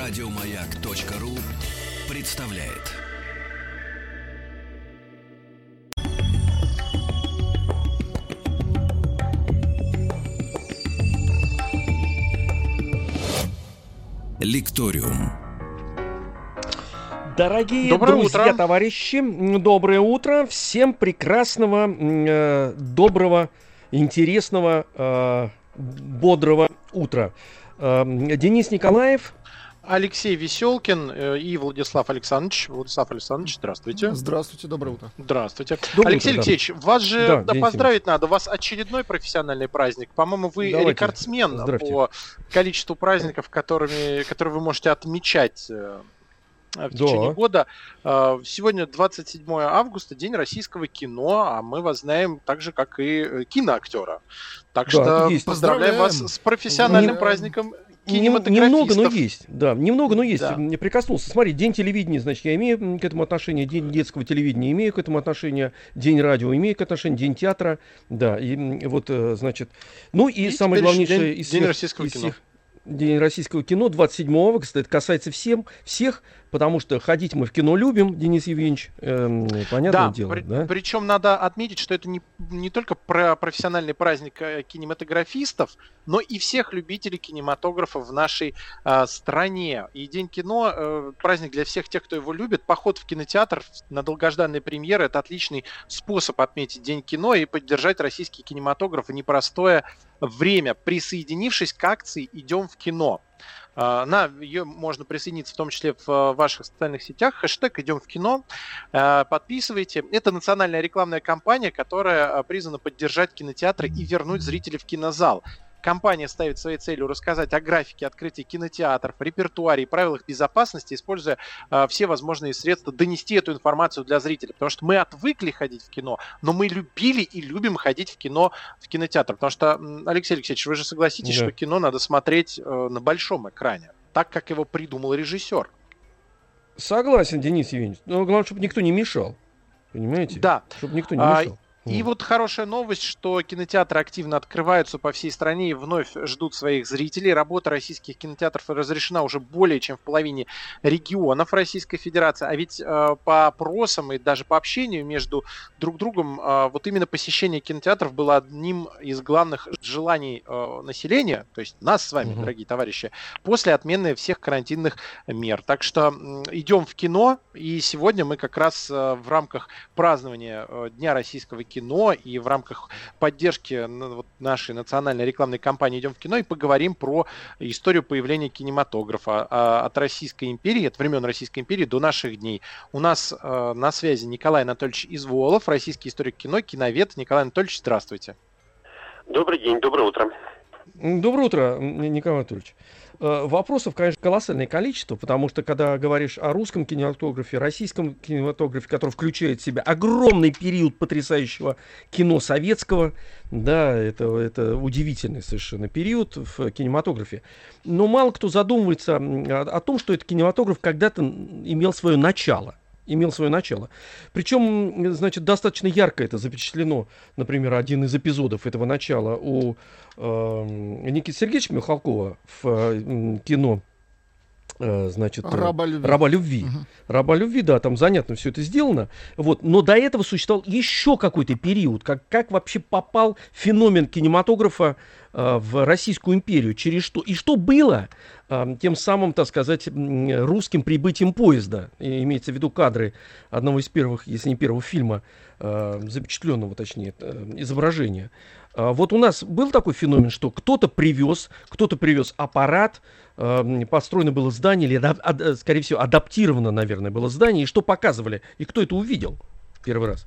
Радиомаяк.ру представляет. Лекториум. Дорогие Доброе друзья, утро. товарищи, доброе утро. Всем прекрасного, э, доброго, интересного, э, бодрого утра. Э, Денис Николаев, Алексей Веселкин э, и Владислав Александрович. Владислав Александрович, здравствуйте. Здравствуйте, доброе утро. Здравствуйте. Доброе Алексей утро, да. Алексеевич, вас же Да, да, поздравить надо. У вас очередной профессиональный праздник. По-моему, вы Давайте. рекордсмен Здравствуйте. по количеству праздников, которыми, которые вы можете отмечать э, в течение Да. года. Э, Сегодня 27 августа, День российского кино, а мы вас знаем так же, как и киноактера. Так Да, что есть. поздравляем вас с профессиональным Поздравляем. праздником Нем- Немного, но есть. Да, немного, но есть. Да. Прикоснулся. Смотри, день телевидения, значит, я имею к этому отношение. День детского телевидения имею к этому отношение. День радио имею к отношению. День театра. Да, и вот, э, значит. Ну и, И самое главнейшее день- из День российского из кино. День российского кино 27 августа. Это касается всем, всех, потому что ходить мы в кино любим, Денис Евгеньевич. эм, понятное Да, дело, при- да? причем надо отметить, что это не, не только про профессиональный праздник э, кинематографистов, но и всех любителей кинематографа в нашей э, стране. И День кино э, праздник для всех тех, кто его любит. Поход в кинотеатр на долгожданные премьеры это отличный способ отметить День кино и поддержать российский кинематограф в непростое время, присоединившись к акции «Идем в кино». А, На ее можно присоединиться в том числе в э, ваших социальных сетях. Хэштег «Идем в кино». Э, Подписывайте. Это национальная рекламная кампания, которая призвана поддержать кинотеатры и вернуть зрителей в кинозал. Компания ставит своей целью рассказать о графике открытия кинотеатров, репертуаре и правилах безопасности, используя э, все возможные средства донести эту информацию для зрителей. Потому что мы отвыкли ходить в кино, но мы любили и любим ходить в кино, в кинотеатр. Потому что, Алексей Алексеевич, вы же согласитесь, Да. что кино надо смотреть э, на большом экране, так как его придумал режиссер. Согласен, Денис Евгеньевич. Но главное, чтобы никто не мешал. Понимаете? Да. Чтобы никто не А, И вот хорошая новость, что кинотеатры активно открываются по всей стране и вновь ждут своих зрителей. Работа российских кинотеатров разрешена уже более чем в половине регионов Российской Федерации. А ведь э, по опросам и даже по общению между друг другом э, вот именно посещение кинотеатров было одним из главных желаний э, населения, то есть нас с вами, Мгм. дорогие товарищи, после отмены всех карантинных мер. Так что м, идем в кино, и сегодня мы как раз э, в рамках празднования э, Дня российского кино и в рамках поддержки нашей национальной рекламной кампании «Идем в кино» и поговорим про историю появления кинематографа а, от Российской империи, от времен Российской империи до наших дней. У нас э, на связи Николай Анатольевич Изволов, российский историк кино, киновед. Николай Анатольевич, здравствуйте. Добрый день, доброе утро. Доброе утро, Николай Анатольевич. Э, Вопросов, конечно, колоссальное количество, потому что когда говоришь о русском кинематографе, российском кинематографе, который включает в себя огромный период потрясающего кино советского, да, это, это удивительный совершенно период в кинематографе. Но мало кто задумывается о, о том, что этот кинематограф когда-то имел свое начало имел свое начало. Причем, значит, достаточно ярко это запечатлено. Например, один из эпизодов этого начала у э, Никиты Сергеевича Михалкова в э, кино, значит, э, Раба любви. «Раба любви». Мгм. Раба любви, да, там занятно все это сделано. Вот. Но до этого существовал еще какой-то период, как, как вообще попал феномен кинематографа э, в Российскую империю, через что. И что было э, тем самым, так сказать, русским прибытием поезда. И имеется в виду кадры одного из первых, если не первого фильма, э, запечатленного, точнее, э, изображения. А Вот у нас был такой феномен, что кто-то привез, кто-то привез аппарат, м, построено было здание, или, скорее всего, адаптировано, наверное, было здание, и что показывали, и кто это увидел первый раз.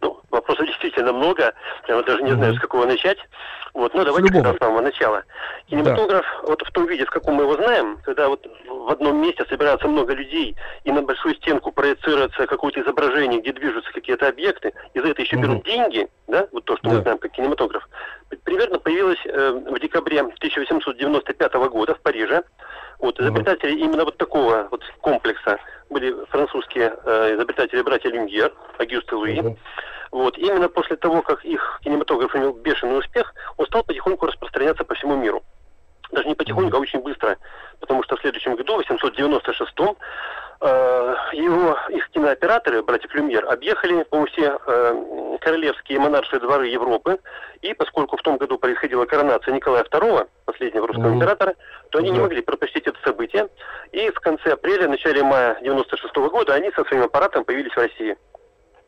Ну, вопросов действительно много. Я даже не знаю, с какого начать. Вот, ну давайте любого. с самого начала. Кинематограф, вот в том виде, в каком мы его знаем, когда вот в одном месте собирается много людей, и на большую стенку проецируется какое-то изображение, где движутся какие-то объекты, и за это еще Мгм. берут деньги, да, вот то, что Да. мы знаем как кинематограф, примерно появилось э, в декабре 1895 года в Париже. Вот, изобретатели именно вот такого вот комплекса были французские э, изобретатели братья Люмьер, Агюст и Луи. Мгм. Вот, именно после того, как их кинематограф имел бешеный успех, он стал потихоньку распространяться по всему миру. Даже не потихоньку, а очень быстро, потому что в следующем году, в 896 э, его, их кинооператоры, братья Люмьер, объехали по все э, королевские монаршие дворы Европы, и поскольку в том году происходила коронация Николая II, последнего русского mm-hmm. императора, то они mm-hmm. не могли пропустить это событие, и в конце апреля, начале мая 96 года они со своим аппаратом появились в России.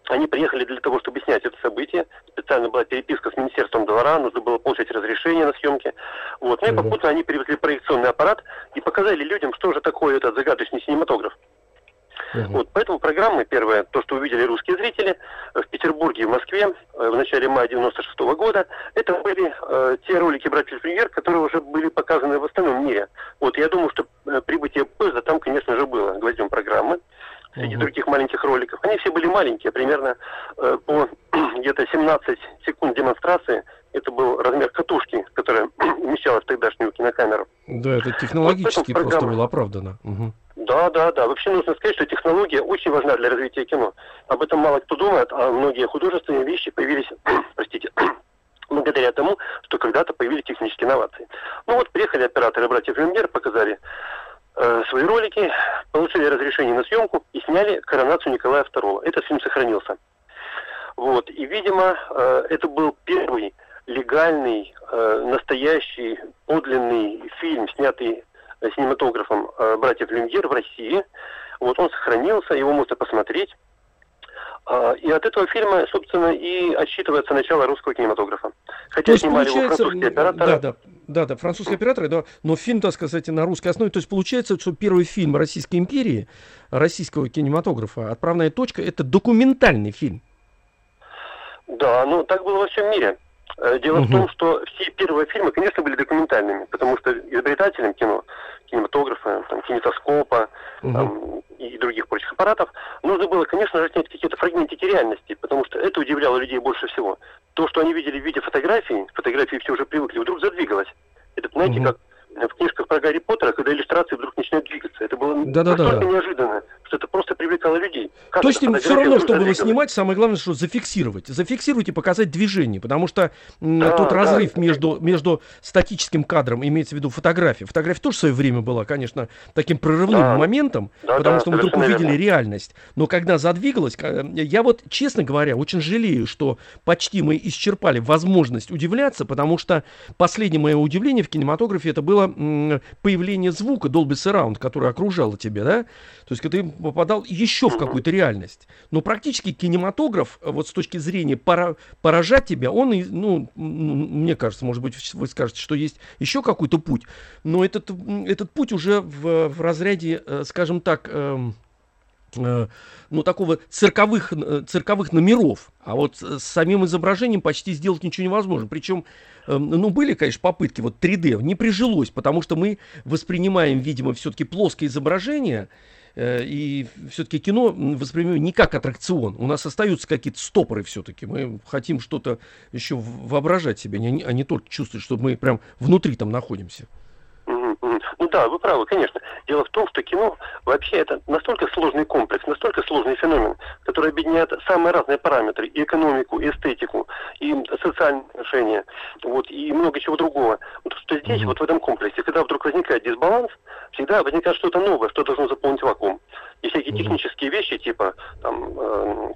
Они приехали для того, чтобы снять это событие. Специально была переписка с Министерством двора, нужно было получить разрешение на съемки. Вот. Ну и попутно они привезли проекционный аппарат и показали людям, что же такое этот загадочный синематограф. Uh-huh. Вот, поэтому программы, первое, то, что увидели русские зрители в Петербурге и в Москве э, в начале мая 96 года, это были э, те ролики «Братьев Люмьер», которые уже были показаны в остальном мире. Вот, я думаю, что э, прибытие поезда там, конечно же, было гвоздем программы среди угу. других маленьких роликов. Они все были маленькие, примерно э, по где-то 17 секунд демонстрации. Это был размер катушки, которая вмещалась в тогдашнюю кинокамеру. Да, это технологически вот просто было оправдано. Угу. Да, да, да. Вообще нужно сказать, что технология очень важна для развития кино. Об этом мало кто думает, а многие художественные вещи появились, простите, благодаря тому, что когда-то появились технические инновации. Ну вот приехали операторы братьев Люмьер, показали Э, свои ролики, получили разрешение на съемку и сняли коронацию Николая II. Этот фильм сохранился. Вот. И, видимо, э, это был первый легальный, э, настоящий, подлинный фильм, снятый синематографом братьев Люмьер в России. Вот он сохранился, его можно посмотреть. А, и от этого фильма, собственно, и отсчитывается начало русского кинематографа. Хотя То есть, снимали его французские операторы. Да, да, да, да, французские операторы, да, но фильм, так сказать, на русской основе. То есть получается, что первый фильм Российской империи, российского кинематографа, «Отправная точка», это документальный фильм. Да, ну так было во всем мире. Э, дело угу. в том, что все первые фильмы, конечно, были документальными, потому что изобретателям кино, кинематографа, там, кинетоскопа угу. там, и других прочих аппаратов, нужно было, конечно же, снять какие-то фрагментики реальности, потому что это удивляло людей больше всего. То, что они видели в виде фотографий, фотографии все уже привыкли, вдруг задвигалось. Это, знаете, угу. как в книжках про Гарри Поттера, когда иллюстрации вдруг начинают двигаться. Это было да, настолько да, да. неожиданно, что это просто привлекало людей. Как То есть им все равно, что было снимать, самое главное, что зафиксировать. Зафиксировать и показать движение, потому что да, тот да, разрыв да. Между, между статическим кадром, имеется в виду фотография. Фотография тоже в свое время была, конечно, таким прорывным да. моментом, да, потому да, что мы вдруг увидели верно. реальность. Но когда задвигалось, я вот, честно говоря, очень жалею, что почти мы исчерпали возможность удивляться, потому что последнее мое удивление в кинематографе это было появление звука Dolby Surround, который окружало тебя, да? То есть, ты попадал еще в какую-то реальность. Но практически кинематограф, э, вот с точки зрения пора, поражать тебя, он, ну, мне кажется, может быть, вы скажете, что есть еще какой-то путь, но этот, этот путь уже в, в разряде, э, скажем так, эм, э, ну, такого цирковых, цирковых номеров. А вот с самим изображением почти сделать ничего невозможно. Причем Эм, ну, были, конечно, попытки, вот 3D, не прижилось, потому что мы воспринимаем, видимо, все-таки плоское изображение, и все-таки кино воспринимаем не как аттракцион. У нас остаются какие-то стопоры все-таки. Мы хотим что-то еще воображать себе, а не только чувствовать, что мы прям внутри там находимся. Ну да, вы правы, конечно. Дело в том, что кино вообще это настолько сложный комплекс, настолько сложный феномен, который объединяет самые разные параметры, и экономику, и эстетику, и социальные отношения, вот, и много чего другого. Вот что здесь, mm-hmm. вот в этом комплексе, когда вдруг возникает дисбаланс, всегда возникает что-то новое, что должно заполнить вакуум. И всякие mm-hmm. технические вещи, типа там,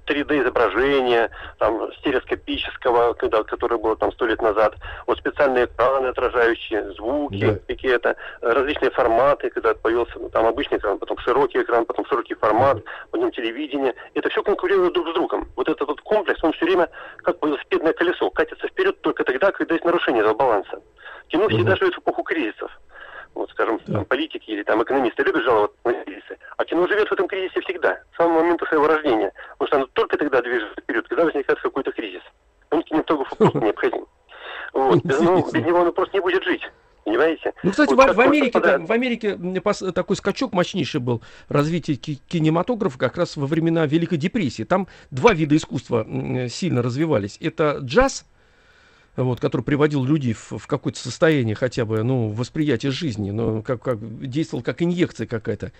3D э, там, стереоскопического, когда, которое было там сто лет назад, вот специальные экраны, отражающие звуки yeah. какие-то, различные форматы, когда появился ну, там обычный экран, потом широкий экран, потом широкий формат, потом телевидение. Это все конкурирует друг с другом. Вот этот вот комплекс, он все время как велосипедное колесо, катится вперед только тогда, когда есть нарушение этого баланса. Кино всегда живет в эпоху кризисов вот, скажем, да. там, политики или там экономисты любят жаловаться на кризисы, а кино живет в этом кризисе всегда, с самого момента своего рождения, потому что оно только тогда движется вперед, когда возникает какой-то кризис. Он кинематографу просто необходим. Вот. Без, ну, без него он просто не будет жить. Понимаете? Ну, кстати, вот в, в, Америке, да, в Америке такой скачок мощнейший был развитие кинематографа как раз во времена Великой депрессии. Там два вида искусства сильно развивались. Это джаз, вот, который приводил людей в, в какое-то состояние хотя бы, ну, восприятия жизни, но как, как, действовал как инъекция какая-то.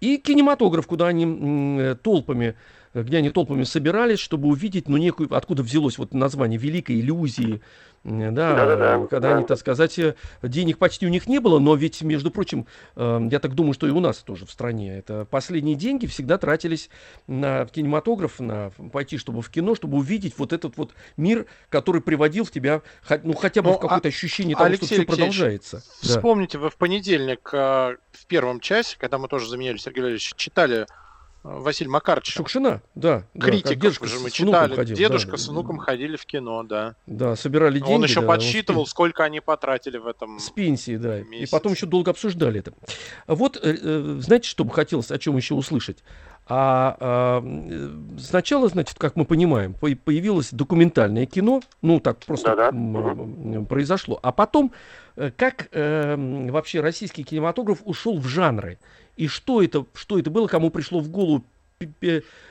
И кинематограф, куда они м, толпами где они толпами собирались, чтобы увидеть, ну, некую, откуда взялось вот название «Великой иллюзии», да, Да-да-да, когда да. они, так сказать, э, денег почти у них не было, но ведь, между прочим, э, я так думаю, что и у нас тоже в стране, это последние деньги всегда тратились на кинематограф, на пойти, чтобы в кино, чтобы увидеть вот этот вот мир, который приводил в тебя, ну, хотя бы ну, в какое-то а, ощущение того, Алексей что все продолжается. Вспомните, да. вы в понедельник э, в первом часе, когда мы тоже заменяли Сергея Валерьевича, читали Василий Макарович. Шукшина, да. Критик, да, же мы читали. Ходил, Дедушка да, с внуком да. ходили в кино, да. Да, собирали деньги. Он еще да, подсчитывал, он... сколько они потратили в этом С пенсии, да. Месяце. И потом еще долго обсуждали это. Вот, э, э, знаете, что бы хотелось, о чем еще услышать? А, а сначала, значит, как мы понимаем, появилось документальное кино, ну так просто Да-да. произошло, а потом э, как э, вообще российский кинематограф ушел в жанры и что это, что это было, кому пришло в голову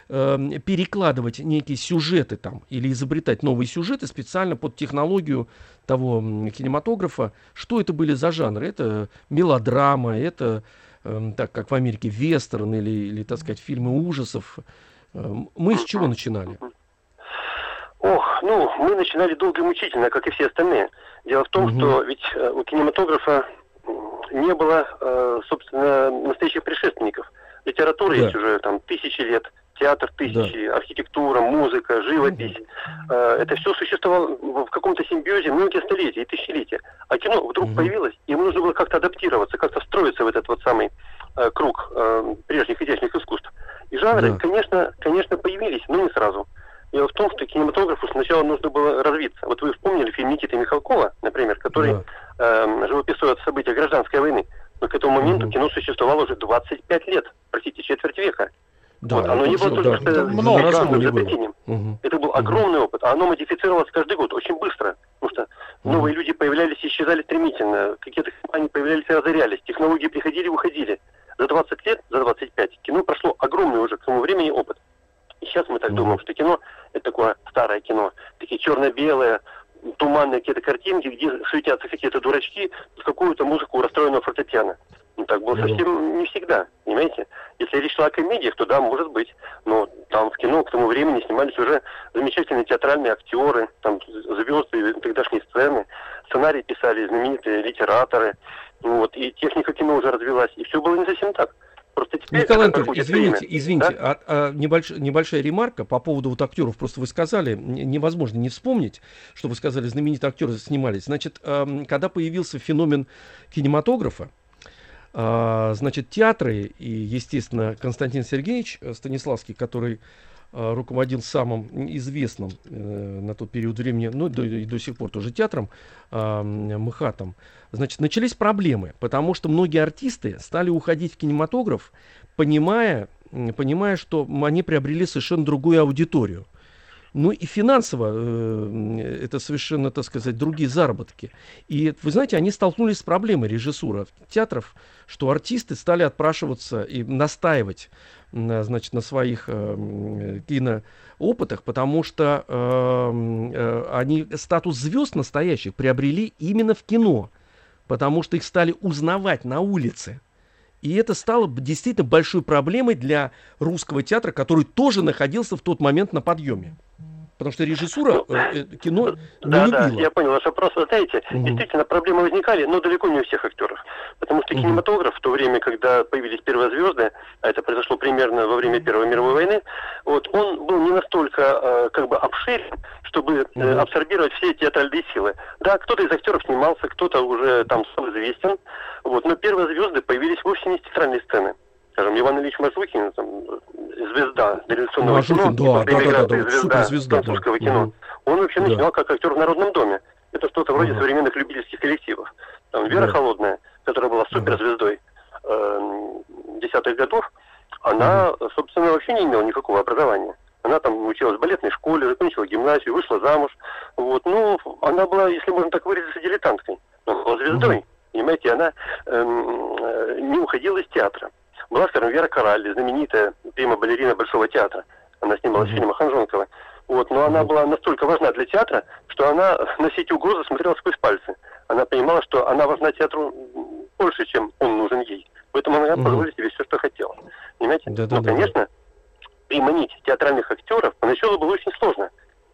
эм, перекладывать некие сюжеты там или изобретать новые сюжеты специально под технологию того кинематографа. Что это были за жанры? Это мелодрама, это, эм, так как в Америке, вестерн или, или так сказать, фильмы ужасов. Эм, мы с чего начинали? Ох, ну, мы начинали долго и мучительно, как и все остальные. Дело в том, угу. что ведь э, у кинематографа не было, э, собственно, настоящих предшественников. Литература да. есть уже там тысячи лет, театр тысячи, да. архитектура, музыка, живопись. Угу. Это все существовало в каком-то симбиозе многие столетия и тысячелетия. А кино вдруг угу. появилось, и ему нужно было как-то адаптироваться, как-то встроиться в этот вот самый э, круг прежних изящных искусств. И жанры, да. конечно, конечно, появились, но не сразу. Дело в том, что кинематографу сначала нужно было развиться. Вот вы вспомнили фильм Никиты Михалкова, например, который да. э, живописует события гражданской войны. Но к этому моменту угу. кино существовало уже 25 лет, простите, четверть века. Да, вот, оно не было только да, что много изобретением. Угу. Это был огромный угу. опыт. А оно модифицировалось каждый год очень быстро. Потому что угу. новые люди появлялись и исчезали стремительно. Какие-то компании появлялись и разорялись. Технологии приходили и уходили. За 20 лет, за 25 кино прошло огромный уже к тому времени опыт. И сейчас мы так думаем, что кино это такое старое кино, такие черно-белые, туманные какие-то картинки, где светятся какие-то дурачки с какую-то музыку расстроенного фортепиано. Ну, так было совсем не всегда, понимаете? Если речь шла о комедиях, то да, может быть. Но там в кино к тому времени снимались уже замечательные театральные актеры, там звезды тогдашней сцены, сценарии писали знаменитые литераторы, вот, и техника кино уже развилась, и все было не совсем так. Просто теперь Николай Анатольевич, извините, время, извините, да? а, а, небольш, небольшая ремарка по поводу вот актеров. Просто вы сказали, невозможно не вспомнить, что вы сказали, знаменитые актеры снимались. Значит, э, когда появился феномен кинематографа, э, значит, театры и, естественно, Константин Сергеевич Станиславский, который э, руководил самым известным э, на тот период времени, ну до, и до сих пор тоже театром, э, МХАТом, значит, начались проблемы, потому что многие артисты стали уходить в кинематограф, понимая, понимая, что они приобрели совершенно другую аудиторию. Ну и финансово э, это совершенно, так сказать, другие заработки. И вы знаете, они столкнулись с проблемой режиссура театров, что артисты стали отпрашиваться и настаивать на, значит, на своих э, киноопытах, потому что э, э, они статус звезд настоящих приобрели именно в кино, потому что их стали узнавать на улице. И это стало действительно большой проблемой для русского театра, который тоже находился в тот момент на подъеме. Потому что режиссура э, э кино не да, любила. Да, я понял ваш вопрос. Знаете, угу. действительно, проблемы возникали, но далеко не у всех актеров. Потому что угу. кинематограф в то время, когда появились первые звезды, а это произошло примерно во время Первой мировой войны, вот он был не настолько э, как бы обширен, чтобы э, абсорбировать все театральные силы. Да, кто-то из актеров снимался, кто-то уже там стал известен, вот, но первые звезды появились вовсе не с театральной сцены скажем, Иван Ильич Мазухин, там, звезда революционного Мазухин, кино, да, да, да, да, звезда суперзвезда, французского да. кино, он вообще да. начинал как актер в Народном доме. Это что-то вроде угу. современных любительских коллективов. Там Вера да. Холодная, которая была суперзвездой э, десятых годов, она, угу. собственно, вообще не имела никакого образования. Она там училась в балетной школе, закончила гимназию, вышла замуж. Вот, ну, она была, если можно так выразиться, дилетанткой. Но звездой. Угу. Понимаете, она эм, э, не уходила из театра. Была, скажем, Вера Кораль, знаменитая прима-балерина Большого театра. Она снималась mm-hmm. в фильме Ханжонкова. Вот, но она была настолько важна для театра, что она на все эти угрозы смотрела сквозь пальцы. Она понимала, что она важна театру больше, чем он нужен ей. Поэтому она mm-hmm. позволила себе все, что хотела. Понимаете? Да, да, ну, да, конечно, приманить театральных актеров поначалу было очень сложно.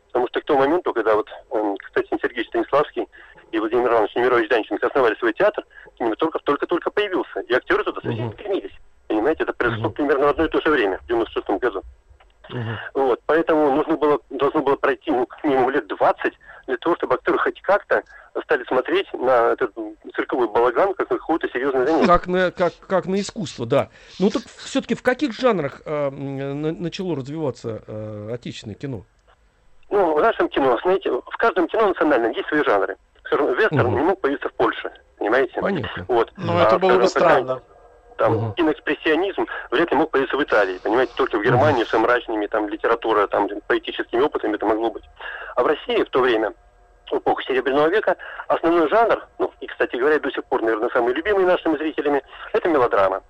Потому что к тому моменту, когда вот, эм, кстати, Сергей Станиславский и Владимир Иванович Немирович Данченко основали свой театр, кинематограф только-только появился. И актеры туда совсем стремились. Понимаете, это произошло примерно в одно и то же время, в 96 году. Uh-huh. Вот, поэтому нужно было, должно было пройти ну, как минимум лет 20 для того, чтобы актеры хоть как-то стали смотреть на этот цирковой балаган как на какое-то серьезное занятие. Как на, как, как на искусство, да. Ну так все-таки в каких жанрах э, начало развиваться э, отечественное кино? Ну, в нашем кино, знаете, в каждом кино национальном есть свои жанры. Скажем, вестерн угу. не мог появиться в Польше, понимаете? Понятно. Вот. Ну, а, это было бы странно там угу. киноэкспрессионизм вряд ли мог появиться в Италии, понимаете, только в Германии с мрачными там литература, там поэтическими опытами это могло быть. А в России в то время, эпоху Серебряного века, основной жанр, ну и, кстати говоря, до сих пор, наверное, самый любимый нашими зрителями, это мелодрама.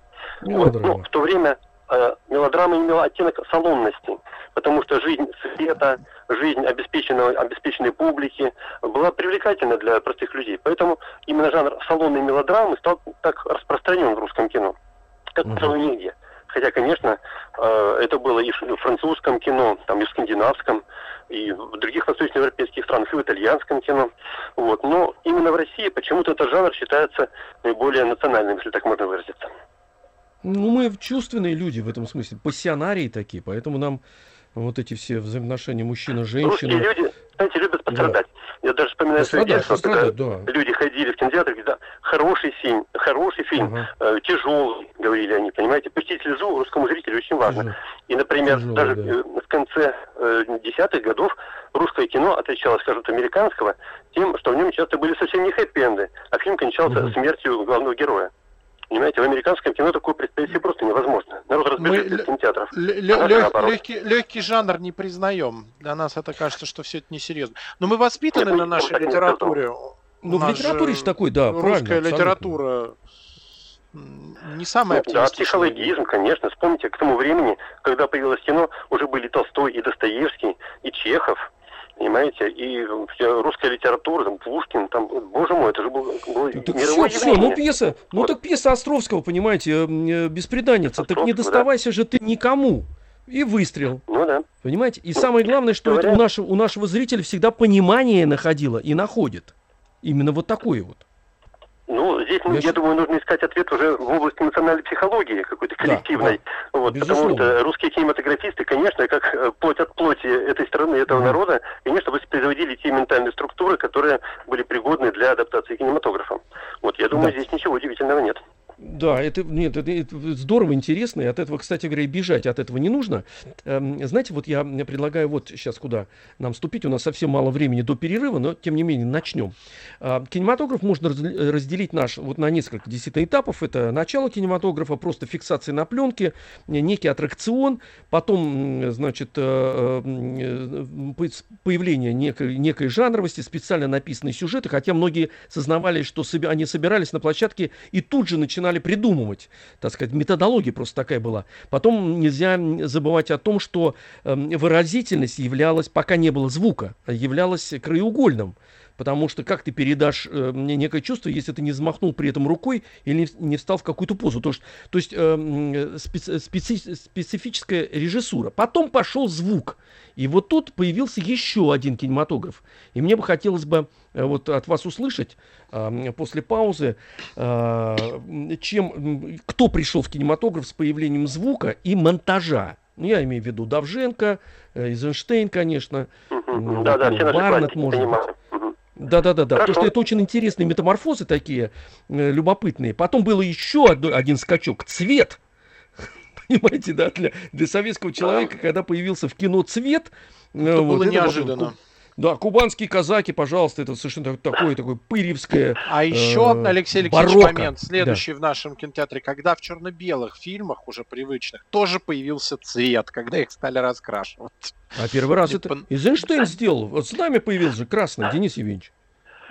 мелодрама. Вот, ну, в то время э, мелодрама имела оттенок салонности, потому что жизнь света, жизнь обеспеченного, обеспеченной публики была привлекательна для простых людей. Поэтому именно жанр салонной мелодрамы стал так распространен в русском кино, как угу. нигде. Хотя, конечно, э, это было и в французском кино, там и в скандинавском, и в других восточноевропейских странах, и в итальянском кино. Вот. Но именно в России почему-то этот жанр считается наиболее национальным, если так можно выразиться. Ну, мы чувственные люди в этом смысле, пассионарии такие, поэтому нам вот эти все взаимоотношения мужчина-женщина. Русские люди, знаете, любят пострадать. Да. Я даже вспоминаю свое детство, когда да. люди ходили в кинотеатр, когда хороший фильм, хороший фильм, ага. э, тяжелый, говорили они, понимаете, пустить слезу русскому зрителю очень важно. Тяжелый. И, например, Тяжелый, даже да. Э, в конце э, десятых годов русское кино отличалось, скажем, от американского тем, что в нем часто были совсем не хэппи-энды, а фильм кончался угу. смертью главного героя. Понимаете, в американском кино такое представить себе просто невозможно. Народ разбежится из кинотеатров. Легкий, легкий жанр не признаем. Для нас это кажется, что все это несерьезно. Но мы воспитаны на нашей литературе. Ну, в литературе же такой, да, Русская литература не самая ну, Да, психологизм, конечно. Вспомните, к тому времени, когда появилось кино, уже были Толстой и Достоевский, и Чехов, понимаете, и вся русская литература, там, Пушкин, там, боже мой, это же было, было так мировое все, все, ну пьеса, ну вот. так пьеса Островского, понимаете, э, беспреданница, так не доставайся да. же ты никому. И выстрел. Ну да. Понимаете? И самое главное, что Говорят... это у нашего, у нашего зрителя всегда понимание находило и находит. Именно вот такое вот. Ну, здесь, я, я думаю, нужно искать ответ уже в области национальной психологии какой-то коллективной. Да, вот, потому что русские кинематографисты, конечно, как э, плоть от плоти этой страны, этого mm. народа, конечно, воспроизводили те ментальные структуры, которые были пригодны для адаптации кинематографа. Вот, я думаю, да. здесь ничего удивительного нет. Да, это, нет, это, это здорово, интересно, и от этого, кстати говоря, бежать от этого не нужно. Эм, знаете, вот я предлагаю вот сейчас куда нам вступить, у нас совсем мало времени до перерыва, но тем не менее начнем. Э, кинематограф можно разделить наш вот на несколько действительно этапов. Это начало кинематографа, просто фиксация на пленке, некий аттракцион, потом, значит, э, э, появление некой, некой жанровости, специально написанные сюжеты, хотя многие сознавали, что они собирались на площадке и тут же начинали придумывать, так сказать, методология просто такая была. Потом нельзя забывать о том, что эм, выразительность являлась, пока не было звука, являлась краеугольным. Потому что как ты передашь э, мне некое чувство, если ты не взмахнул при этом рукой или не, не встал в какую-то позу. То есть, то есть э, специ, специ, специфическая режиссура. Потом пошел звук. И вот тут появился еще один кинематограф. И мне бы хотелось бы э, вот от вас услышать э, после паузы, э, чем, кто пришел в кинематограф с появлением звука и монтажа. Ну, я имею в виду Давженко, э, Эйзенштейн, конечно, да, да, Барнетт, может быть. Да-да-да-да, потому что это очень интересные метаморфозы такие, э, любопытные. Потом было еще один, один скачок, цвет. Понимаете, да, для, для советского человека, да. когда появился в кино цвет. Э, это вот, было это неожиданно. Да, кубанские казаки, пожалуйста, это совершенно такое, такое пыревское. А еще, э, Алексей Алексеевич, барокко. момент, следующий да. в нашем кинотеатре, когда в черно-белых фильмах, уже привычных, тоже появился цвет, когда их стали раскрашивать. А первый раз это Пон... Эйзенштейн сделал. Вот с нами появился же красный, Денис Евгеньевич.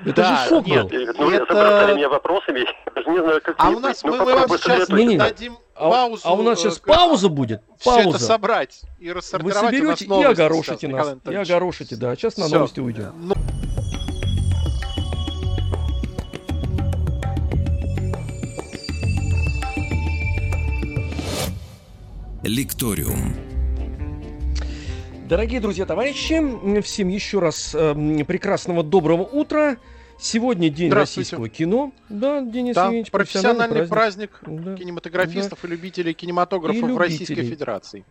Это да, же шок нет, был. Ну, это... меня вопросами, я даже не знаю, как... А у нас, мы, мы вам сейчас не, не, дадим а, паузу. А у нас сейчас э, пауза будет. Пауза. Все это собрать и рассортировать. Вы соберете и огорошите нас. И огорошите, да. Сейчас на Все. новости уйдем. Ну... Лекториум. Дорогие друзья, товарищи, всем еще раз э, прекрасного доброго утра. Сегодня день российского кино. Да, Денис да, Евгеньевич, профессиональный праздник, праздник да. кинематографистов да. и любителей кинематографа и в Российской Федерации.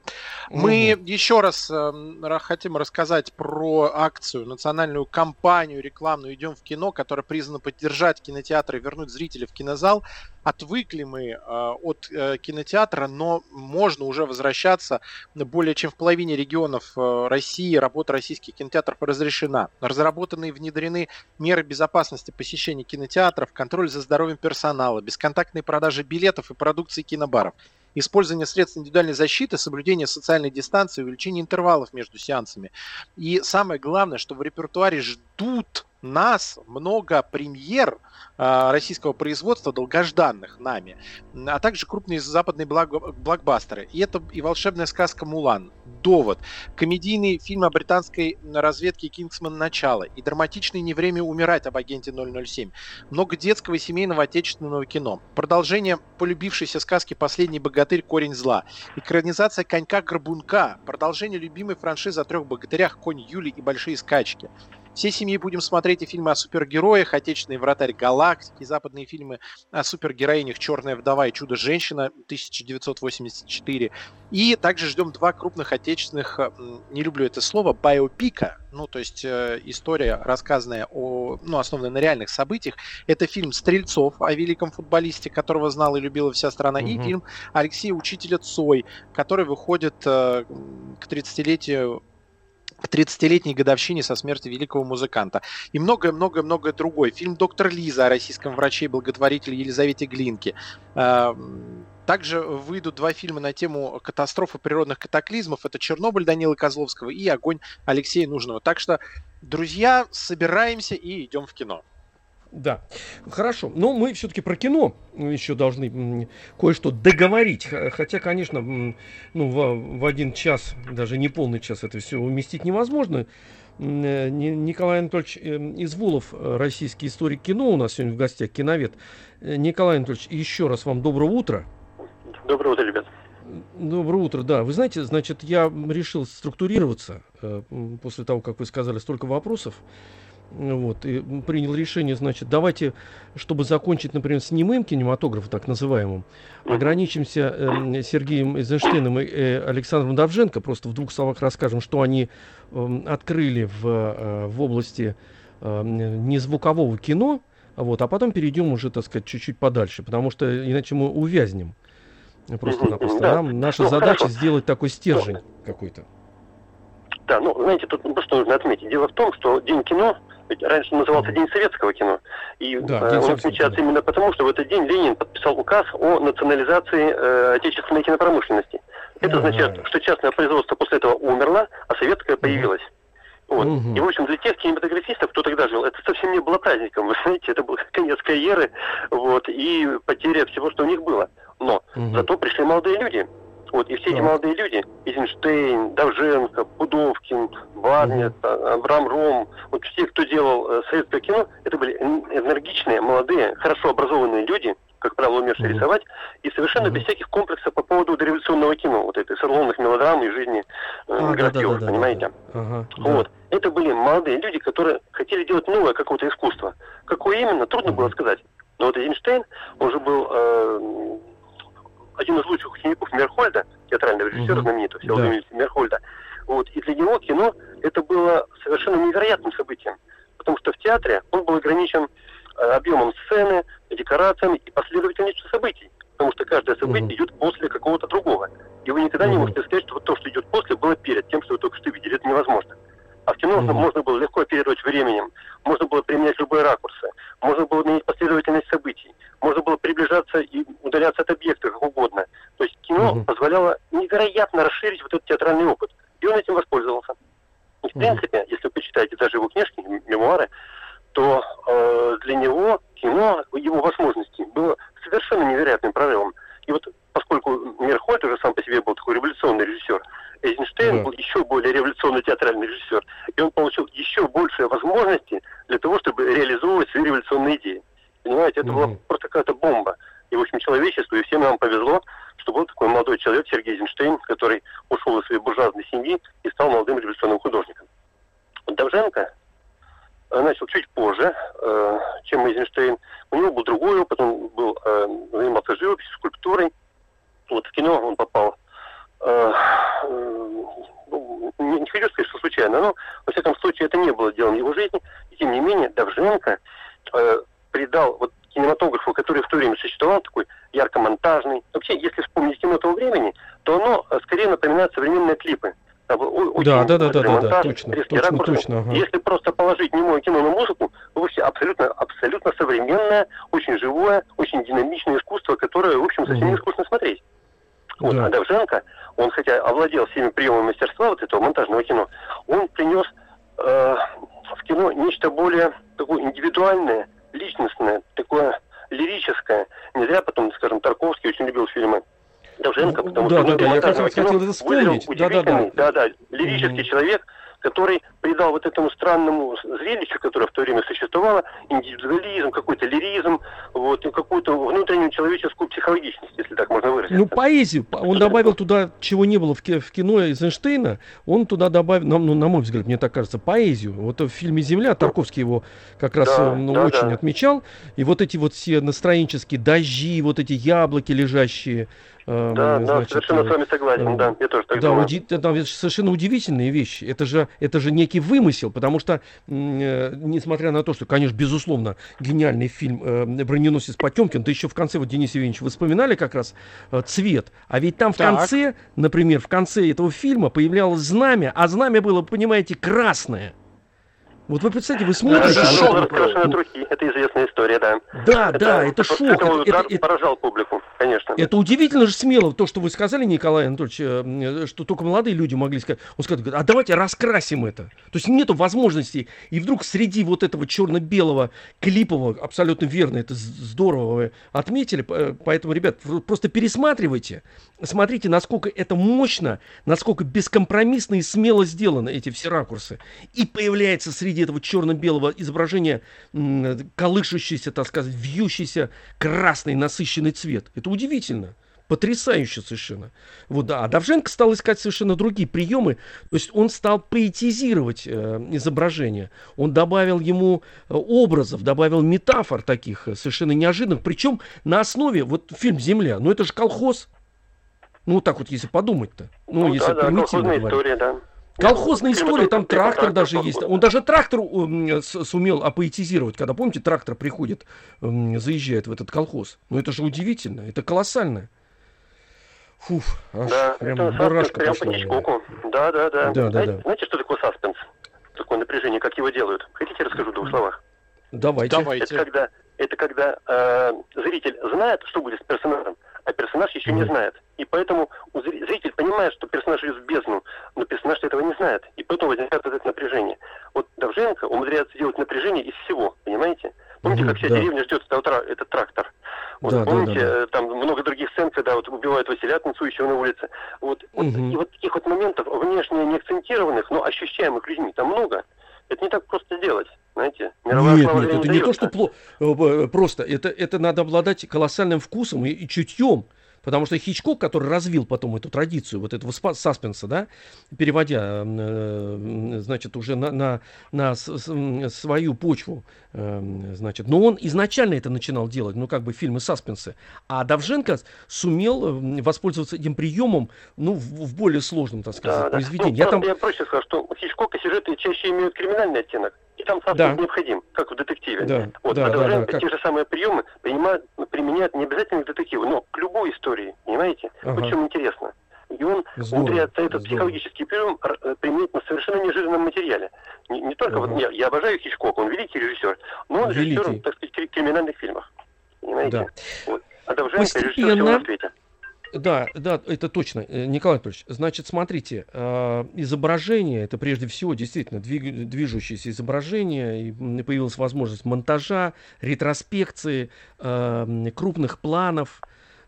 Угу. Мы еще раз э, хотим рассказать про акцию, национальную кампанию рекламную «Идем в кино», которая призвана поддержать кинотеатры и вернуть зрителей в кинозал. Отвыкли мы э, от э, кинотеатра, но можно уже возвращаться. Более чем в половине регионов э, России работа российских кинотеатров разрешена. Разработаны и внедрены меры безопасности безопасности посещения кинотеатров, контроль за здоровьем персонала, бесконтактные продажи билетов и продукции кинобаров, использование средств индивидуальной защиты, соблюдение социальной дистанции, увеличение интервалов между сеансами. И самое главное, что в репертуаре ждут нас много премьер э, российского производства, долгожданных нами, а также крупные западные блокбастеры. И это и волшебная сказка «Мулан», «Довод», комедийный фильм о британской разведке «Кингсман. Начало» и драматичный «Не время умирать» об агенте 007. Много детского и семейного отечественного кино. Продолжение полюбившейся сказки «Последний богатырь. Корень зла». Экранизация «Конька-горбунка». Продолжение любимой франшизы о трех богатырях «Конь Юли» и «Большие скачки». Всей семьей будем смотреть и фильмы о супергероях, отечественный вратарь галактики, западные фильмы о супергероинях «Черная вдова» и «Чудо-женщина» 1984. И также ждем два крупных отечественных, не люблю это слово, биопика, ну, то есть э, история, рассказанная о, ну, основанная на реальных событиях. Это фильм «Стрельцов» о великом футболисте, которого знала и любила вся страна, угу. и фильм Алексея Учителя Цой, который выходит э, к 30-летию к 30-летней годовщине со смерти великого музыканта. И многое-многое-многое другое. Фильм «Доктор Лиза» о российском враче и благотворителе Елизавете Глинке. А, также выйдут два фильма на тему катастрофы природных катаклизмов. Это «Чернобыль» Данилы Козловского и «Огонь» Алексея Нужного. Так что, друзья, собираемся и идем в кино. Да, хорошо. Но мы все-таки про кино еще должны кое-что договорить. Хотя, конечно, ну, в, в один час, даже не полный час это все уместить невозможно. Э, Николай Анатольевич э, Извулов, российский историк кино, у нас сегодня в гостях, киновед. Э, Николай Анатольевич, еще раз вам доброе утро. Доброе утро, ребят. Доброе утро, да. Вы знаете, значит, я решил структурироваться после того, как вы сказали столько вопросов. Вот, и принял решение, значит, давайте, чтобы закончить, например, с немым кинематографом, так называемым, ограничимся э, Сергеем Эйзенштейном и э, Александром Давженко, просто в двух словах расскажем, что они э, открыли в, э, в области э, незвукового кино, вот, а потом перейдем уже, так сказать, чуть-чуть подальше, потому что иначе мы увязнем. Просто-напросто. Да. Нам наша ну, задача хорошо. сделать такой стержень какой-то. Да, ну, знаете, тут просто нужно отметить. Дело в том, что День кино раньше назывался День советского кино. И да, э, он отмечается именно потому, что в этот день Ленин подписал указ о национализации э, отечественной кинопромышленности. Это ага. означает, что частное производство после этого умерло, а советское появилось. Вот. Угу. И, в общем, для тех кинематографистов, кто тогда жил, это совсем не было праздником. Вы знаете, это был конец карьеры вот, и потеря всего, что у них было. Но угу. зато пришли молодые люди, вот, и все эти молодые люди, Эйзенштейн, Давженко, Пудовкин, Барнет. Абрам Ром, вот все, кто делал э, советское кино, это были энергичные, молодые, хорошо образованные люди, как правило, умевшие mm-hmm. рисовать, и совершенно mm-hmm. без всяких комплексов по поводу дореволюционного кино, вот этой салонных мелодрам и жизни э, а, графьев, да, да, понимаете? Да, да. Ага, вот. Да. Это были молодые люди, которые хотели делать новое какое-то искусство. Какое именно, трудно mm-hmm. было сказать. Но вот Эйзенштейн, он же был э, один из лучших учеников Мерхольда, театрального режиссера угу. знаменитого, всего да. Мерхольда. Вот. И для него кино это было совершенно невероятным событием. Потому что в театре он был ограничен э, объемом сцены, декорациями и последовательностью событий. Потому что каждое событие mm идет после какого-то другого. И вы никогда mm не можете сказать, что вот то, что идет после, было перед тем, что вы только что видели. Это невозможно. А в кино mm можно было легко оперировать временем, можно было применять любые ракурсы, можно было менять последовательность событий, можно было приближаться и удаляться от объекта как угодно. То есть кино mm позволяло невероятно расширить вот этот театральный опыт. И он этим воспользовался. И в принципе, mm если вы почитаете даже его книжки, мемуары, то э, для него кино, его возможности было совершенно невероятным прорывом. И вот поскольку Мирхольд уже сам по себе был такой революционный режиссер, Эйзенштейн да. был еще более революционный театральный режиссер, и он получил еще больше возможностей для того, чтобы реализовывать свои революционные идеи. Понимаете, это mm-hmm. была просто какая-то бомба. И, в общем, человечеству, и всем нам повезло, что был такой молодой человек, Сергей Эйзенштейн, который ушел из своей буржуазной семьи и стал молодым революционным художником. Давженко начал чуть позже, э, чем Эйзенштейн. У него был другой опыт, он был, э, занимался живописью, скульптурой. Вот в кино он попал э, ну, не, не хочу сказать, что случайно, но, во всяком случае, это не было делом его жизни. И, тем не менее, Давженко э, придал вот кинематографу, который в то время существовал, такой ярко-монтажный. Вообще, если вспомнить кино того времени, то оно скорее напоминает современные клипы. Очень да, да, да, да, да, да, точно, точно, ракурсы. точно. Ага. Если просто положить немое кино на музыку, вы увидите абсолютно, абсолютно современное, очень живое, очень динамичное искусство, которое, в общем, совсем угу. не скучно смотреть. Вот, да. а Давженко, он хотя овладел всеми приемами мастерства вот этого монтажного кино, он принес э, в кино нечто более такое индивидуальное, личностное, такое лирическое. Не зря потом, скажем, Тарковский очень любил фильмы Довженко, потому да, что да, да, я раз хотел это вспомнить. Да, да, да. да, да, лирический mm-hmm. человек, который придал вот этому странному зрелищу, которое в то время существовало, индивидуализм, какой-то лиризм, вот, какую-то внутреннюю человеческую психологичность, если так можно выразиться. Ну, поэзию. Он добавил туда, чего не было в, кино Эйзенштейна, он туда добавил, ну, на мой взгляд, мне так кажется, поэзию. Вот в фильме «Земля» Тарковский его как раз да, ну, да, очень да. отмечал. И вот эти вот все настроенческие дожди, вот эти яблоки лежащие, Эм, да, значит, да, совершенно с вами согласен, э, да, я тоже так да, думаю. Уди- это совершенно удивительные вещи. Это же, это же некий вымысел, потому что, э, несмотря на то, что, конечно, безусловно, гениальный фильм э, «Броненосец Потемкин», да еще в конце, вот, Денис Евгеньевич, вы вспоминали как раз э, цвет, а ведь там в так. конце, например, в конце этого фильма появлялось знамя, а знамя было, понимаете, красное. Вот вы представьте, вы смотрите... Да, шок. Раскрашены руки, это известная история, да. Да, это, да, это, это шок. Это, это, это, поражал публику, конечно. Это удивительно же смело, то, что вы сказали, Николай Анатольевич, э, что только молодые люди могли сказать. Он сказал, а давайте раскрасим это. То есть нету возможности. И вдруг среди вот этого черно-белого, клипового, абсолютно верно, это здорово вы отметили. Поэтому, ребят, просто пересматривайте, смотрите, насколько это мощно, насколько бескомпромиссно и смело сделаны эти все ракурсы. И появляется среди среди этого черно-белого изображения колышущийся, так сказать, вьющийся красный насыщенный цвет. Это удивительно. Потрясающе совершенно. Вот, да. А Давженко стал искать совершенно другие приемы. То есть он стал поэтизировать э, изображение. Он добавил ему э, образов, добавил метафор таких э, совершенно неожиданных. Причем на основе, вот фильм «Земля», ну это же колхоз. Ну, так вот, если подумать-то. Ну, ну если да, примитивно да, история, да. Колхозная история, там трактор даже есть. Он даже трактор сумел опоэтизировать, когда, помните, трактор приходит, заезжает в этот колхоз. Ну это же удивительно, это колоссально. Фух, аж да, прям это мурашка прям пошла. по Да, да, да. да, да, знаете, да. знаете, что такое саспенс? Такое напряжение, как его делают? Хотите, расскажу в двух словах? Давайте. Давайте. Это когда, это когда э, зритель знает, что будет с персонажем, а персонаж еще не знает. И поэтому зритель понимает, что персонаж идет в бездну, но персонаж этого не знает. И поэтому возникает это напряжение. Вот Давженко умудряется делать напряжение из всего, понимаете? Помните, как вся да. деревня ждет этот трактор? Вот, да, помните, да, да, да. там много других сцен, когда вот убивают Василия, танцующего на улице. Вот, вот, угу. И вот таких вот моментов, внешне не акцентированных, но ощущаемых людьми, там много. Это не так просто сделать, знаете. Мировая нет, нет, это не, не то, что пло- э, э, просто. Это, это надо обладать колоссальным вкусом и, и чутьем. Потому что Хичкок, который развил потом эту традицию вот этого саспенса, да, переводя, э, значит, уже на, на, на свою почву, э, значит, но он изначально это начинал делать, ну, как бы фильмы саспенсы. А Давженко сумел э, воспользоваться этим приемом, ну, в, в более сложном, так сказать, да, произведении. Да. Ну, я, там... я проще скажу, что у Хичкока сюжеты чаще имеют криминальный оттенок и там состав да. необходим, как в детективе. Да. Вот, да, а да, да, те же самые приемы принимают, применяют не обязательно к детективу, но к любой истории, понимаете? Ага. Вот чем интересно. И он здорово, умудряется этот здорово. психологический прием э, применять на совершенно неожиданном материале. Не, не только ага. вот я, я обожаю Хичкок, он великий режиссер, но он великий. режиссер, так сказать, криминальных фильмов. Понимаете? Да. Вот. А Довженко режиссер всего на свете. Да, да, это точно, э, Николай Анатольевич. Значит, смотрите, э, изображение, это прежде всего действительно движущееся изображение, и появилась возможность монтажа, ретроспекции, э, крупных планов,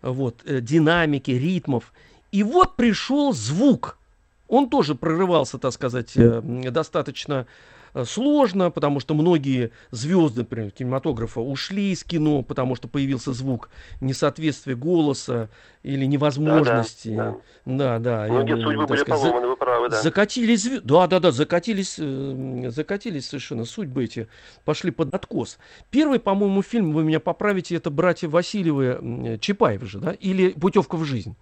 вот, э, динамики, ритмов. И вот пришел звук. Он тоже прорывался, так сказать, э, достаточно сложно, потому что многие звезды, например, кинематографа ушли из кино, потому что появился звук несоответствия голоса или невозможности. Да, да. да, да Многие судьбы были сказать, поломаны, вы правы, да. Закатились, да, да, да, закатились, э, закатились совершенно судьбы эти, пошли под откос. Первый, по-моему, фильм, вы меня поправите, это «Братья Васильевы», Чапаевы же, да, или «Путевка в жизнь»?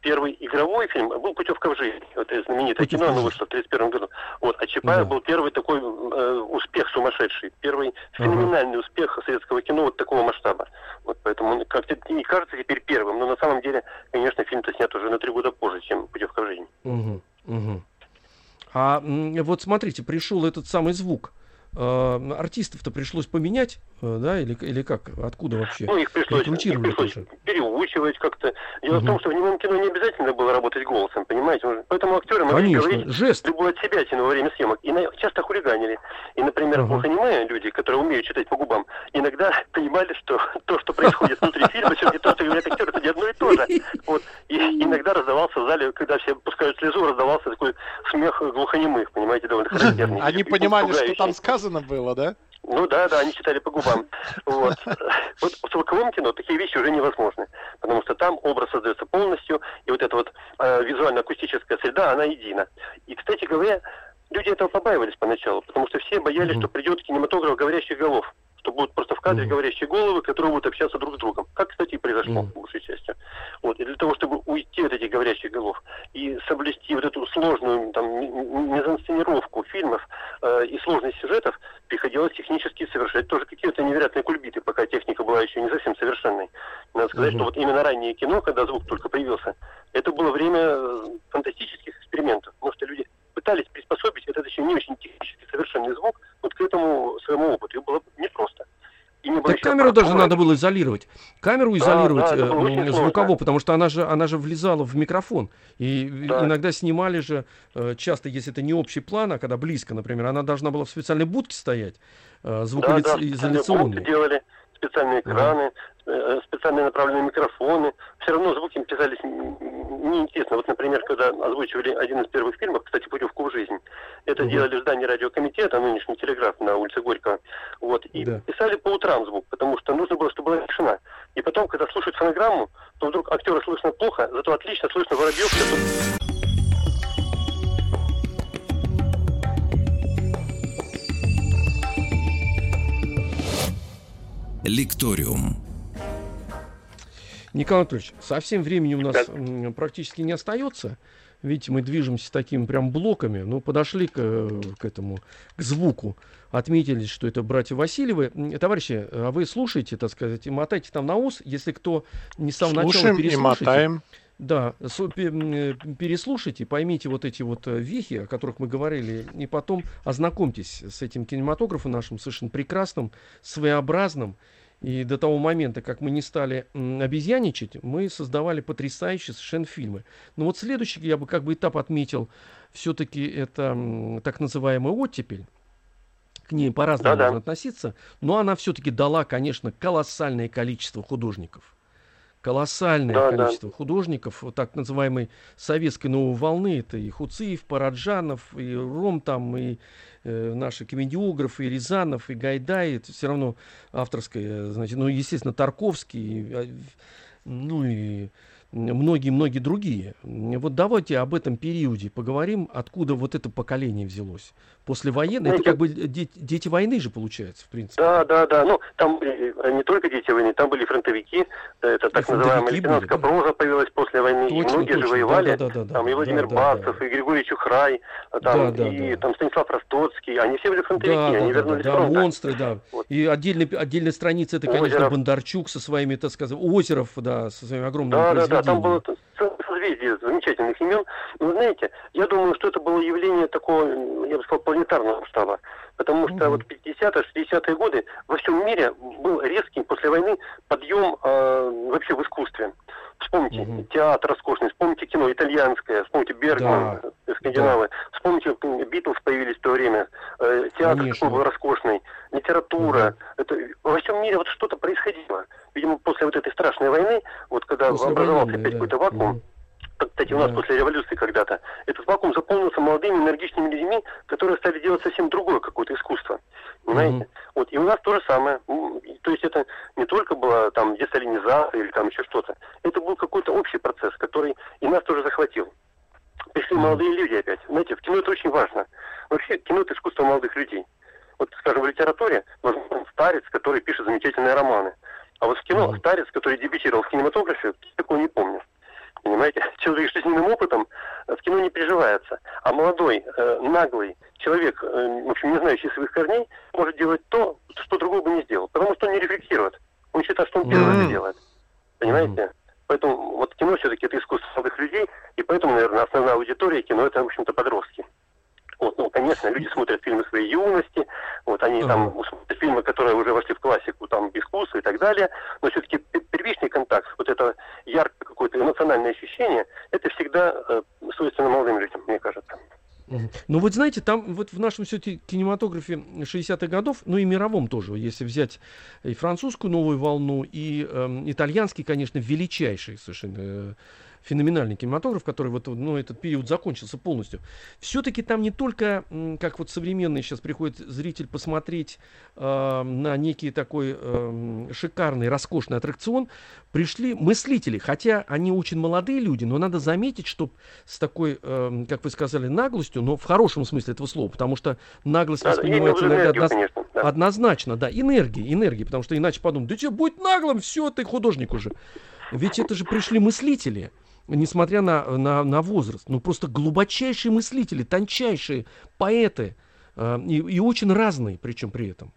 Первый игровой фильм был «Путевка в жизнь». Это знаменитое Путевка кино, оно вышло в 1931 году. Вот, а Чапаев да. был первый такой э, успех сумасшедший, первый феноменальный ага. успех советского кино вот такого масштаба. Вот поэтому как-то не кажется теперь первым, но на самом деле, конечно, фильм-то снят уже на три года позже, чем «Путевка в жизнь». Угу, угу. А вот смотрите, пришел этот самый звук – э, артистов-то пришлось поменять, э, да, или, или как, откуда вообще? Ну, их пришлось, их пришлось переучивать как-то. Дело угу. в том, что в немом кино не обязательно было работать голосом, понимаете? Поэтому актеры могли Конечно, говорить жест. любую от себя во время съемок. И на, часто хулиганили. И, например, ага. глухонемые люди, которые умеют читать по губам, иногда понимали, что то, что происходит внутри фильма, все-таки то, что говорят актеры, это не одно и то же. Вот. И иногда раздавался в зале, когда все пускают слезу, раздавался такой смех глухонемых, понимаете, довольно характерный. Они понимали, что там сказано было, да? Ну да, да, они читали по губам. Вот. вот в звуковом кино такие вещи уже невозможны, потому что там образ создается полностью, и вот эта вот э, визуально-акустическая среда, она едина. И, кстати говоря, люди этого побаивались поначалу, потому что все боялись, что придет кинематограф говорящих голов что будут просто в кадре mm-hmm. говорящие головы, которые будут общаться друг с другом. Как, кстати, и произошло mm-hmm. в большей части. Вот. И для того, чтобы уйти от этих говорящих голов и соблюсти вот эту сложную там, мизансценировку фильмов э, и сложность сюжетов, приходилось технически совершать тоже какие-то невероятные кульбиты, пока техника была еще не совсем совершенной. Надо сказать, mm-hmm. что вот именно раннее кино, когда звук только появился, это было время э, фантастических экспериментов, потому что люди пытались приспособить этот еще не очень технически совершенный звук вот к этому своему опыту. И было непросто. И не так камеру даже надо было изолировать. Камеру изолировать да, да, э, звуково, потому что она же, она же влезала в микрофон. И да. иногда снимали же, э, часто, если это не общий план, а когда близко, например, она должна была в специальной будке стоять, э, звукоизоляционной. Да, да, делали специальные экраны. Специальные направленные микрофоны. Все равно звуки писались неинтересно. Вот, например, когда озвучивали один из первых фильмов, кстати, «Путевку в жизнь», это угу. делали в здании радиокомитета, нынешний телеграф на улице Горького. Вот, и да. писали по утрам звук, потому что нужно было, чтобы была тишина. И потом, когда слушают фонограмму, то вдруг актера слышно плохо, зато отлично слышно Воробьев. Лекториум. Николай Анатольевич, совсем времени у нас да. практически не остается. Видите, мы движемся такими прям блоками. Ну, подошли к, к этому, к звуку. Отметили, что это братья Васильевы. Товарищи, а вы слушаете, так сказать, и мотайте там на ус. Если кто не с самого Слушаем начала переслушайте. и мотаем. Да, переслушайте, поймите вот эти вот э, вехи, о которых мы говорили, и потом ознакомьтесь с этим кинематографом нашим совершенно прекрасным, своеобразным. И до того момента, как мы не стали обезьяничать, мы создавали потрясающие совершенно фильмы. Но вот следующий, я бы как бы этап отметил, все-таки это так называемый оттепель. К ней по-разному да -да. можно относиться, но она все-таки дала, конечно, колоссальное количество художников колоссальное да, количество да. художников, вот так называемой советской новой волны. Это и Хуциев, Параджанов, и Ром там, и э, наши комедиографы, и Рязанов, и Гайдай. Это все равно авторское, значит, ну, естественно, Тарковский, и, а, ну и многие-многие другие. Вот давайте об этом периоде поговорим, откуда вот это поколение взялось. После войны, это как бы дети, дети войны же получается, в принципе. Да, да, да. Ну, там э, не только дети войны, там были фронтовики, это так называемая лейтенантская да? проза появилась после войны, точно, и многие точно. же воевали. Да, да, да, там и Владимир да, Басов, да, и Григорий Чухрай, там, да, да, и да. там Станислав Ростоцкий, они все были фронтовики, да, они да, вернулись да, да, монстры, да. Вот. И отдельная, отдельная страница, это, конечно, Озеров. Бондарчук со своими, так сказать, Озеров, да, со своими огромными да, да, да, там было созвездие замечательных имен. Но, знаете, я думаю, что это было явление такого, я бы сказал, планетарного масштаба. Потому что mm-hmm. вот 50-е, 60-е годы во всем мире был резкий после войны подъем э, вообще в искусстве. Вспомните mm-hmm. театр роскошный, вспомните кино итальянское, вспомните Бергман, да. скандинавы, да. вспомните, Битлз появились в то время, э, театр Конечно. был роскошный, литература. Mm-hmm. Это, во всем мире вот что-то происходило. Видимо, после вот этой страшной войны, вот когда образовался опять да. какой-то вакуум, mm-hmm кстати, у нас после революции когда-то, этот вакуум заполнился молодыми, энергичными людьми, которые стали делать совсем другое какое-то искусство. Понимаете? Mm-hmm. Вот, и у нас то же самое. То есть это не только была там десалинизация или там еще что-то. Это был какой-то общий процесс, который и нас тоже захватил. Пришли mm-hmm. молодые люди опять. Знаете, в кино это очень важно. Вообще, кино это искусство молодых людей. Вот, скажем, в литературе возможно старец, который пишет замечательные романы. А вот в кино mm-hmm. старец, который дебютировал в кинематографе, такого не помню. Понимаете, человек с жизненным опытом в кино не приживается. А молодой, э, наглый человек, э, в общем, не знающий своих корней, может делать то, что другой бы не сделал. Потому что он не рефлексирует. Он считает, что он первый mm-hmm. это делает. Понимаете? Mm-hmm. Поэтому вот кино все-таки это искусство молодых людей, и поэтому, наверное, основная аудитория кино это, в общем-то, подростки. Вот, ну, конечно, люди смотрят фильмы своей юности, вот они uh-huh. там смотрят фильмы, которые уже вошли в классику, там, искусство и так далее, но все-таки первичный контакт, вот это яркое какое-то ощущение, это всегда э, свойственно молодым людям, мне кажется. Ну вот знаете, там вот в нашем все-таки кинематографе 60-х годов, ну и мировом тоже, если взять и французскую новую волну, и э, итальянский, конечно, величайший совершенно э, феноменальный кинематограф, который вот, ну, этот период закончился полностью. Все-таки там не только, как вот современный сейчас приходит зритель посмотреть э, на некий такой э, шикарный, роскошный аттракцион, пришли мыслители, хотя они очень молодые люди, но надо заметить, что с такой, э, как вы сказали, наглостью, но в хорошем смысле этого слова, потому что наглость да, воспринимается иногда одноз... конечно, да. однозначно, да, энергии, энергии, потому что иначе подумают, да тебе будь наглым, все, ты художник уже. Ведь это же пришли мыслители несмотря на, на, на возраст, ну просто глубочайшие мыслители, тончайшие поэты, э, и, и очень разные, причем при этом.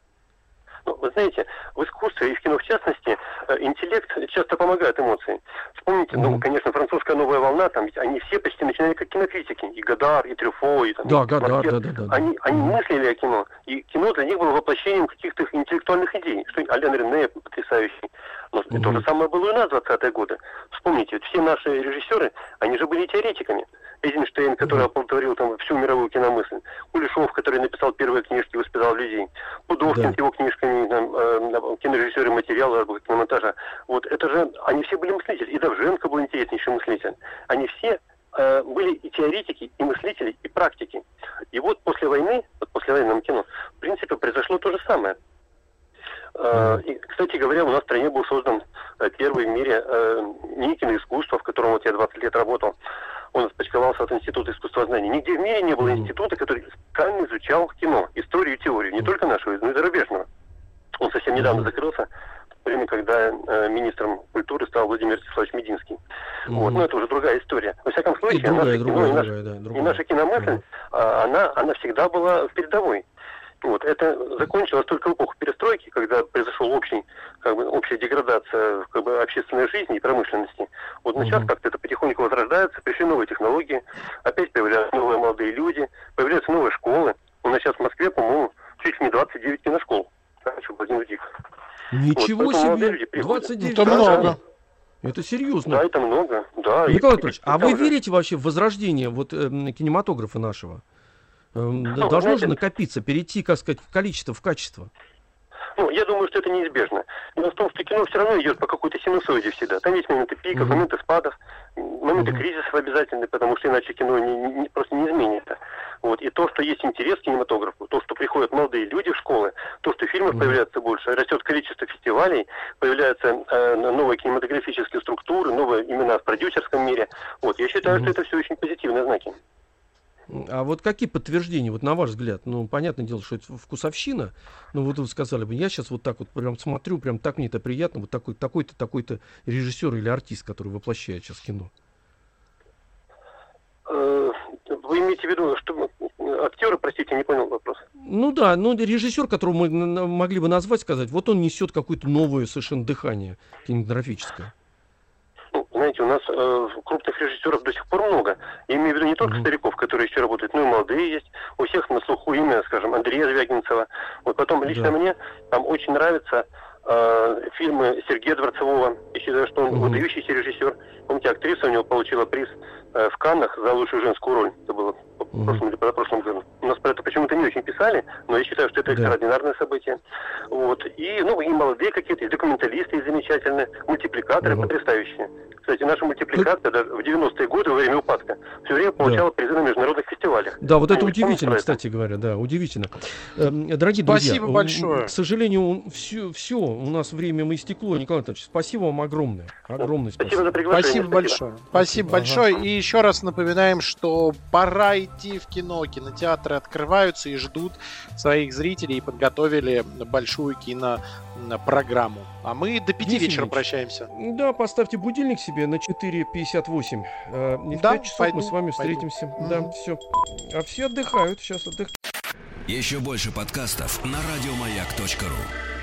Ну, вы знаете, в искусстве и в кино в частности э, интеллект часто помогает эмоции. Вспомните, mm-hmm. ну, конечно, французская новая волна, там ведь они все почти начинали как кинокритики. И Гадар, и Трюфо, и там... Да, и Гадар, да, да, да. Они, они мыслили о кино. И кино для них было воплощением каких-то интеллектуальных идей. Что Ален Рене потрясающий. Но mm-hmm. то же самое было и у нас в 20-е годы. Вспомните, ведь все наши режиссеры, они же были теоретиками. Эйзенштейн, который оплодотворил там всю мировую киномысль. Кулешов, который написал первые книжки «Воспитал людей». Пудовкин да. с его книжками, там, э, кинорежиссеры материала, киномонтажа. Вот это же, они все были мыслители. И Давженко был интереснейший мыслитель. Они все э, были и теоретики, и мыслители, и практики. И вот после войны, вот после военного кино, в принципе, произошло то же самое. Э, и, кстати говоря, у нас в стране был создан э, первый в мире э, НИКИН искусство, в котором вот я 20 лет работал. Он распочковался от Института искусствознаний. Нигде в мире не было института, который специально изучал кино, историю и теорию, не только нашего, но и зарубежного. Он совсем недавно закрылся, в время, когда э, министром культуры стал Владимир Вячеславович Мединский. Mm-hmm. Вот, но это уже другая история. Во всяком случае, и другая, наше другая, кино, другая, и, наш, да, другая. и наша киномысль, mm-hmm. она, она всегда была в передовой. Вот. Это закончилось только в эпоху перестройки, когда произошел общий, как бы, общая деградация как бы, общественной жизни и промышленности. Вот mm-hmm. сейчас как-то это потихоньку возрождается, пришли новые технологии, опять появляются новые молодые люди, появляются новые школы. У нас сейчас в Москве, по-моему, чуть ли не 29 киношкол. Один других. Ничего вот, себе! 29 Это много. Это серьезно. Да, это много. Да, Николай Анатольевич, а вы верите вообще в возрождение вот, э, кинематографа нашего? Эм, ну, должно знаете, же накопиться, перейти, как сказать, в количество, в качество. Ну, я думаю, что это неизбежно. Дело в том, что кино все равно идет по какой-то синусоиде всегда. Там есть моменты пиков, uh-huh. моменты спадов, моменты uh-huh. кризисов обязательны, потому что иначе кино не, не, просто не изменится. Вот. И то, что есть интерес к кинематографу, то, что приходят молодые люди в школы, то, что фильмов появляется больше, растет количество фестивалей, появляются э, новые кинематографические структуры, новые имена в продюсерском мире. Вот. Я считаю, что это все очень позитивные знаки. А вот какие подтверждения, вот на ваш взгляд? Ну, понятное дело, что это вкусовщина, но вот вы сказали бы, я сейчас вот так вот прям смотрю, прям так мне это приятно, вот такой, такой-то, такой-то режиссер или артист, который воплощает сейчас кино. Э, вы имеете в виду, что актеры, простите, не понял вопрос. Ну да, ну режиссер, которого мы могли бы назвать, сказать, вот он несет какое-то новое совершенно дыхание кинематографическое знаете, у нас э, крупных режиссеров до сих пор много. Я имею в виду не только mm-hmm. стариков, которые еще работают, но и молодые есть. У всех на слуху имя, скажем, Андрея Звягинцева. Вот потом лично мне там очень нравятся э, фильмы Сергея Дворцового. Я считаю, что он mm-hmm. выдающийся режиссер. Помните, актриса у него получила приз э, в Каннах за лучшую женскую роль. Это было в прошлом или прошлом году. У нас про это почему-то не очень писали, но я считаю, что это Да. экстраординарное событие. Вот. И, ну, и молодые какие-то, и документалисты есть замечательные, мультипликаторы Ага. потрясающие. Кстати, наша мультипликация даже в 90-е годы, во время упадка, все время получала призы на международных фестивалях. Да, вот это удивительно, кстати говоря, да, удивительно. Эм, Дорогие Спасибо друзья, большое. К сожалению, все, все, у нас время мы истекло. Николай Анатольевич, спасибо вам огромное. Огромное Спасибо спасибо. за приглашение. Спасибо большое. Спасибо Ага. большое. И еще раз напоминаем, что пора идти в кино. Кинотеатры открываются и ждут своих зрителей и подготовили большую кинопрограмму. А мы до пяти вечера Евгеньевич, прощаемся. Да, поставьте будильник себе на 4.58. Э, И в Да, 5 часов пойду, мы с вами пойду. встретимся. Мгм. Да, все. А все отдыхают, сейчас отдыхают. Еще больше подкастов на радиомаяк.ру.